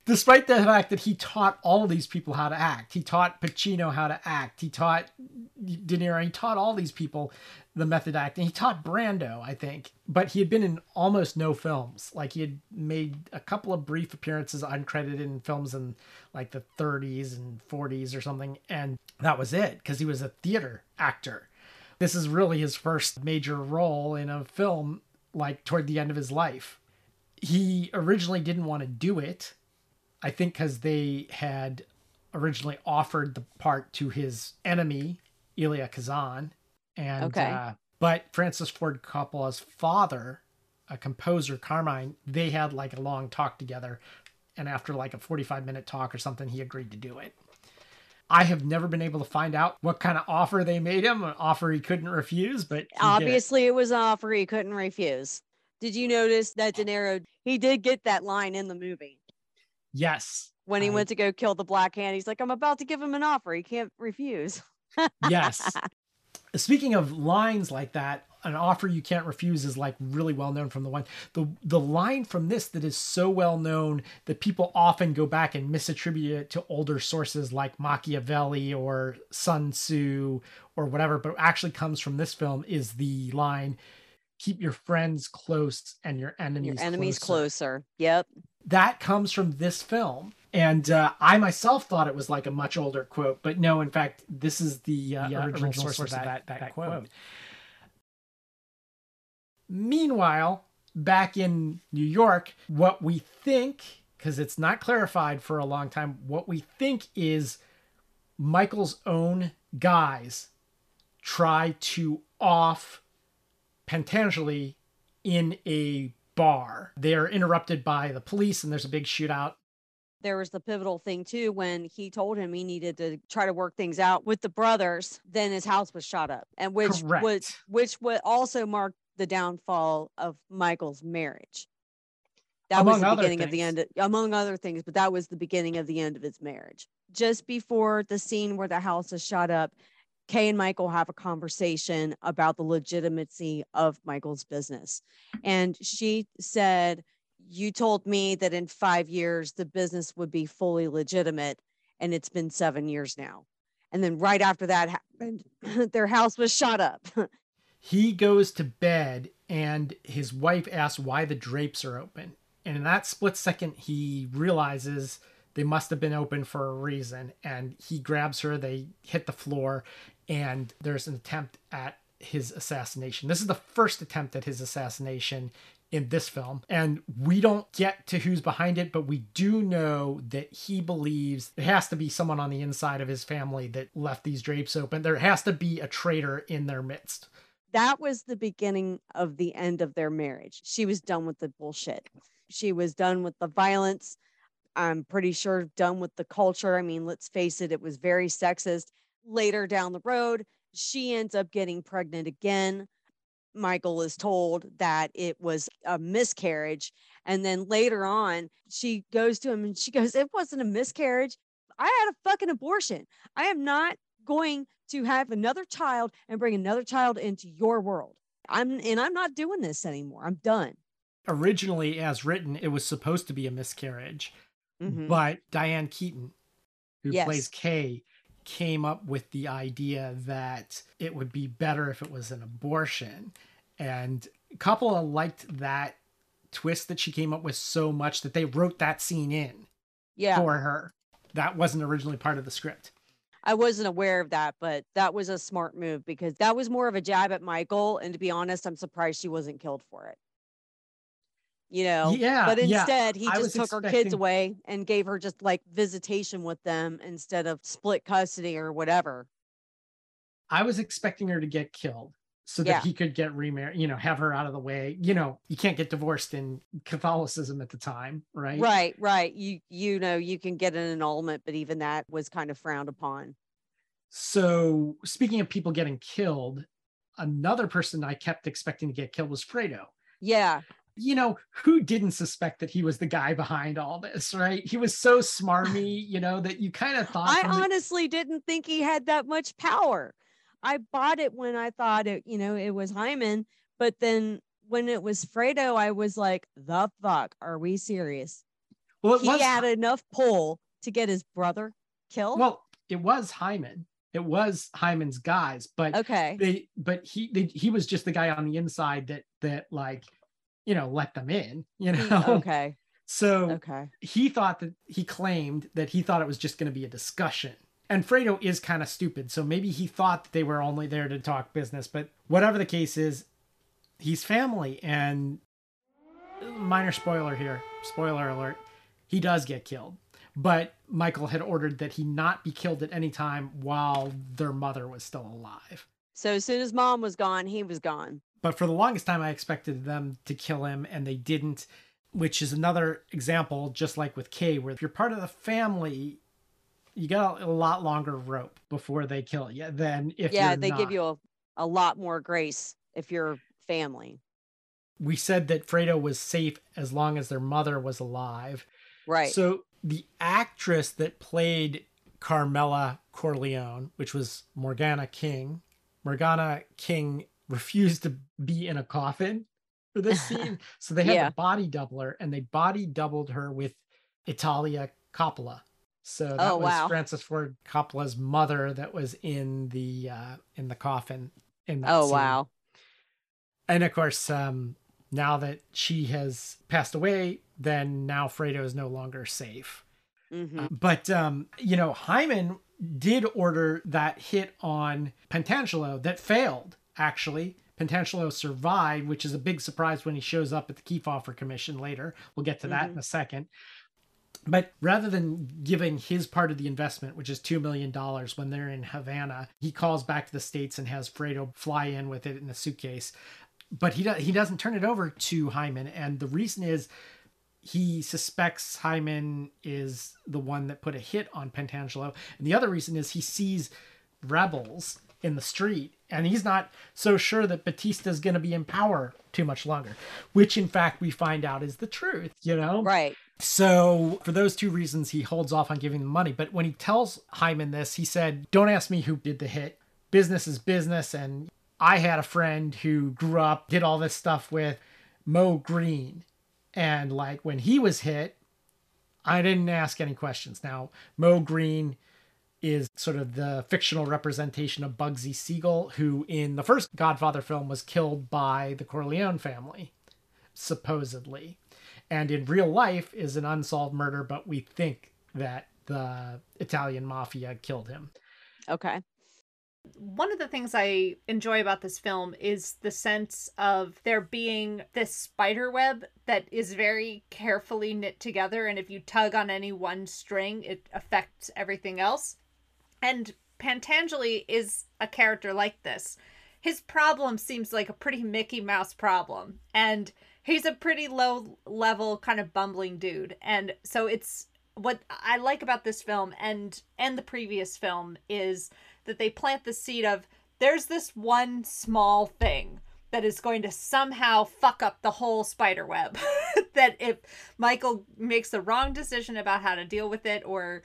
despite the fact that he taught all of these people how to act, he taught Pacino how to act, he taught De Niro, he taught all these people the method acting. He taught Brando, I think, but he had been in almost no films. Like he had made a couple of brief appearances uncredited in films in like the 30s and 40s or something, and that was it because he was a theater actor. This is really his first major role in a film like toward the end of his life he originally didn't want to do it. I think because they had originally offered the part to his enemy, Elia Kazan. And, Okay. uh, but Francis Ford Coppola's father, a composer, Carmine, they had like a long talk together. And after like a 45 minute talk or something, he agreed to do it. I have never been able to find out what kind of offer they made him, an offer he couldn't refuse, but. Obviously, it was an offer he couldn't refuse. Did you notice that De Niro, he did get that line in the movie Yes. when he I- went to go kill the Black Hand? He's like, I'm about to give him an offer. He can't refuse. yes. Speaking of lines like that, an offer you can't refuse is like really well known from the one. The the line from this that is so well known that people often go back and misattribute it to older sources like Machiavelli or Sun Tzu or whatever, but actually comes from this film is the line keep your friends close and your enemies Your enemy's closer." closer. Yep. that comes from this film. And uh, I myself thought it was like a much older quote, but no, in fact, this is the, uh, original, source, of that, that, quote. Meanwhile, back in New York, what we think, because it's not clarified for a long time, what we think is Michael's own guys try to off Pentangeli in a bar. They are interrupted by the police and there's a big shootout. There was the pivotal thing too when he told him he needed to try to work things out with the brothers. Then his house was shot up, and which would Correct. which would also mark the downfall of Michael's marriage. That was the beginning of the things. end, among other things, but that was the beginning of the end of his marriage. Just before the scene where the house is shot up, Kay and Michael have a conversation about the legitimacy of Michael's business. And she said, You told me that in five years the business would be fully legitimate, and it's been seven years now. And then right after that happened, their house was shot up. He goes to bed and his wife asks why the drapes are open. And in that split second, he realizes they must have been open for a reason. And he grabs her, they hit the floor, and there's an attempt at his assassination. This is the first attempt at his assassination in this film. And we don't get to who's behind it, but we do know that he believes it has to be someone on the inside of his family that left these drapes open. There has to be a traitor in their midst. that was the beginning of the end of their marriage. She was done with the bullshit. She was done with the violence. I'm pretty sure done with the culture. I mean, let's face it, it was very sexist. Later down the road, she ends up getting pregnant again. Michael is told that it was a miscarriage. And then later on, she goes to him and she goes, It wasn't a miscarriage. I had a fucking abortion. I am not going to have another child and bring another child into your world. I'm and I'm not doing this anymore. I'm done. originally as written it was supposed to be a miscarriage Mhm. but diane keaton who Yes. plays kay came up with the idea that it would be better if it was an abortion and coppola liked that twist that she came up with so much that they wrote that scene in Yeah. for her that wasn't originally part of the script I wasn't aware of that, but that was a smart move because that was more of a jab at Michael. And to be honest, I'm surprised she wasn't killed for it. You know, Yeah, but yeah. instead he just took her kids away and gave her just like visitation with them instead of split custody or whatever. I was expecting her to get killed so that Yeah. he could get remarried, you know, have her out of the way. You know, you can't get divorced in Catholicism at the time, right? Right, right. You you know you can get an annulment, but even that was kind of frowned upon. So, speaking of people getting killed, another person I kept expecting to get killed was Fredo. Yeah, You know, who didn't suspect that he was the guy behind all this, right? He was so smarmy, you know, that you kind of thought I from the- honestly didn't think he had that much power. I bought it when I thought it, you know, it was Hyman, but then when it was Fredo, I was like, the fuck, are we serious? well, he was had enough pull to get his brother killed. well, it was Hyman. It was Hyman's guys, but okay. they but he they, he was just the guy on the inside that that like you know let them in you mm, know okay. so Okay. he thought that he claimed that he thought it was just going to be a discussion and fredo is kind of stupid so maybe he thought that they were only there to talk business but whatever the case is he's family and minor spoiler here spoiler alert he does get killed but michael had ordered that he not be killed at any time while their mother was still alive So as soon as mom was gone, he was gone. But for the longest time, I expected them to kill him, and they didn't, which is another example, just like with Kay, where if you're part of the family, you got a lot longer rope before they kill you than if yeah, they give you a, a lot more grace if you're family. We said that Fredo was safe as long as their mother was alive. Right. So the actress that played Carmela Corleone, which was Morgana King, Morgana King refused to be in a coffin for this scene. so they had Yeah. a body doubler and they body doubled her with Italia Coppola. So that Oh, was wow. Francis Ford Coppola's mother that was in the uh in the coffin in that oh scene. wow. And of course, um, now that she has passed away, then now Fredo is no longer safe. hmm But um, you know, Hyman did order that hit on Pentangelo that failed. Actually, Pentangelo survived, which is a big surprise when he shows up at the Kefauver Commission later. We'll get to that mm-hmm. in a second. But rather than giving his part of the investment, which is $2 million when they're in Havana, he calls back to the States and has Fredo fly in with it in a suitcase. But he, do- he doesn't turn it over to Hyman. And the reason is he suspects Hyman is the one that put a hit on Pentangelo. And the other reason is he sees rebels in the street and he's not so sure that Batista's going to be in power too much longer, which in fact we find out is the truth, you know? Right. So, for those two reasons, he holds off on giving the money. But when he tells Hyman this, he said, Don't ask me who did the hit. Business is business. And I had a friend who grew up, did all this stuff with Moe Greene. And like when he was hit, I didn't ask any questions. Now, Moe Greene is sort of the fictional representation of Bugsy Siegel, who in the first Godfather film was killed by the Corleone family, supposedly. And in real life is an unsolved murder, but we think that the Italian mafia killed him. Okay. One of the things I enjoy about this film is the sense of there being this spider web that is very carefully knit together. And if you tug on any one string, it affects everything else. And Pentangeli is a character like this. His problem seems like a pretty Mickey Mouse problem. And he's a pretty low level kind of bumbling dude. And so it's what I like about this film and and the previous film is that they plant the seed of there's this one small thing that is going to somehow fuck up the whole spider web. that if Michael makes the wrong decision about how to deal with it or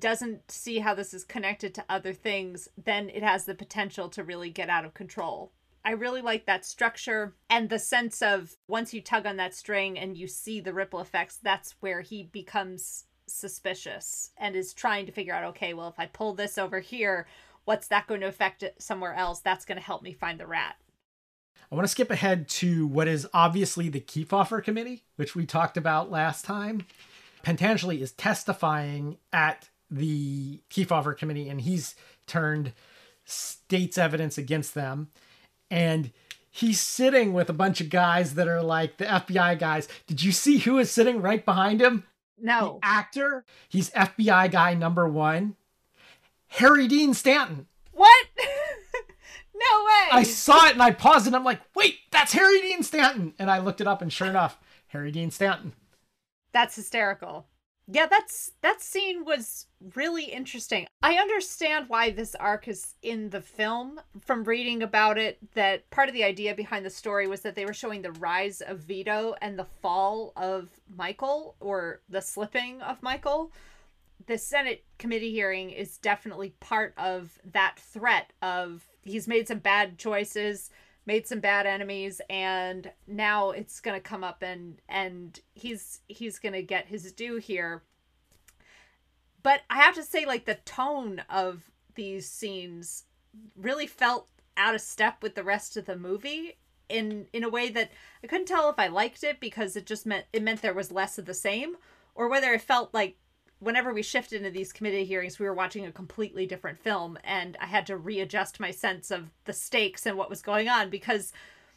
doesn't see how this is connected to other things, then it has the potential to really get out of control. I really like that structure and the sense of once you tug on that string and you see the ripple effects, that's where he becomes suspicious and is trying to figure out okay, well, if I pull this over here, what's that going to affect it somewhere else? That's going to help me find the rat. I want to skip ahead to what is obviously the Kefauver Committee, which we talked about last time. Pentangeli is testifying at the Kefauver Committee, and he's turned state's evidence against them. And he's sitting with a bunch of guys that are like the FBI guys. Did you see who is sitting right behind him? No. The actor. He's FBI guy number one, Harry Dean Stanton. What? No way. I saw it and I paused and I'm like, wait, that's Harry Dean Stanton. And I looked it up and sure enough, Harry Dean Stanton. That's hysterical. Yeah, that's that scene was really interesting. I understand why this arc is in the film from reading about it that part of the idea behind the story was that they were showing the rise of Vito and the fall of Michael or the slipping of Michael. The Senate committee hearing is definitely part of that threat of he's made some bad choices made some bad enemies and now it's going to come up and and he's he's going to get his due here. But i have to say like the tone of these scenes really felt out of step with the rest of the movie in in a way that i couldn't tell if i liked it because it just meant it meant there was less of the same or whether it felt like whenever we shifted into these committee hearings, we were watching a completely different film, and I had to readjust my sense of the stakes and what was going on because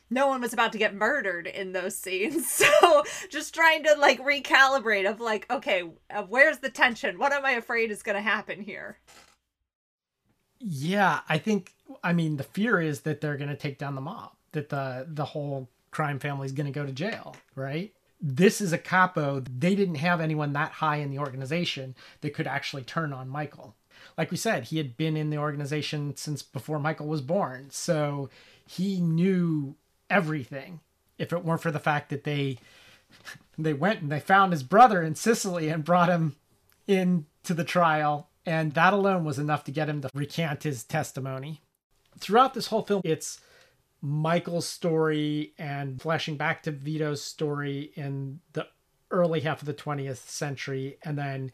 no one was about to get murdered in those scenes. So just trying to like recalibrate of like, okay, uh, where's the tension? What am I afraid is going to happen here? Yeah, I think. I mean, the fear is that they're going to take down the mob. That the the whole crime family is going to go to jail, right? This is a capo. They didn't have anyone that high in the organization that could actually turn on Michael. Like we said, he had been in the organization since before Michael was born. So he knew everything. If it weren't for the fact that they they went and they found his brother in Sicily and brought him in to the trial, and that alone was enough to get him to recant his testimony. Throughout this whole film, it's Michael's story and flashing back to Vito's story in the early half of the 20th century and then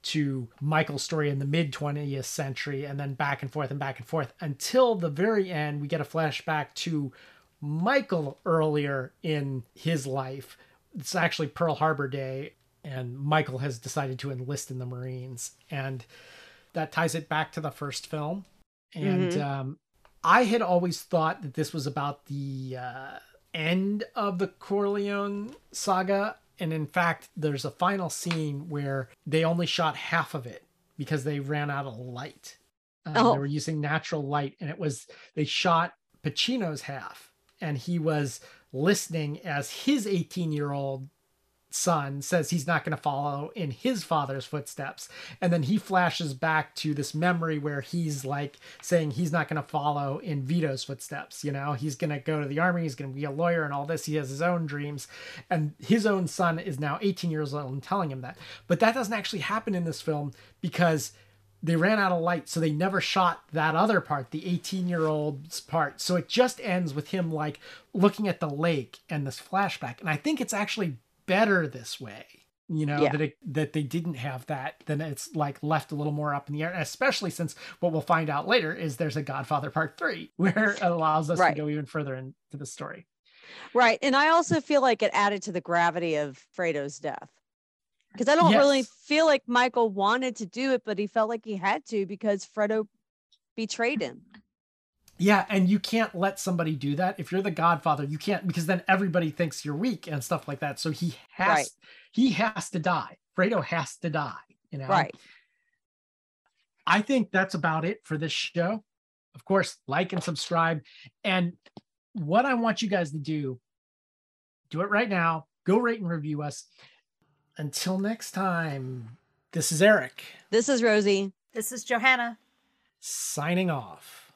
to Michael's story in the mid 20th century and then back and forth and back and forth until the very end we get a flashback to Michael earlier in his life. It's actually Pearl Harbor Day and Michael has decided to enlist in the Marines and that ties it back to the first film and mm-hmm. um, I had always thought that this was about the uh, end of the Corleone saga. And in fact, there's a final scene where they only shot half of it because they ran out of light. Um, oh. They were using natural light, and it was they shot Pacino's half, and he was listening as his 18 year old son says he's not going to follow in his father's footsteps. And then he flashes back to this memory where he's like saying he's not going to follow in Vito's footsteps you know? He's going to go to the army he's going to be a lawyer and all this he has his own dreams. And his own son is now 18 years old and telling him that. But that doesn't actually happen in this film because they ran out of light so they never shot that other part the 18 year old's part. So it just ends with him like looking at the lake and this flashback. And i think it's actually better this way you know yeah. that it, that they didn't have that then it's like left a little more up in the air especially since what we'll find out later is there's a godfather part three where it allows us right. to go even further into the story right and i also feel like it added to the gravity of fredo's death because i don't yes. really feel like michael wanted to do it but he felt like he had to because fredo betrayed him yeah, and you can't let somebody do that. If you're the godfather, you can't because then everybody thinks you're weak and stuff like that. So he has right. he has to die. Fredo has to die, you know. Right. I think that's about it for this show. Of course, like and subscribe. And what I want you guys to do, do it right now. Go rate and review us. Until next time, this is Eric. This is Rosie. This is Johanna. Signing off.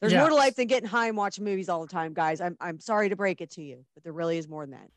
There's yes. more to life than getting high and watching movies all the time, guys. I'm I'm sorry to break it to you, but there really is more than that.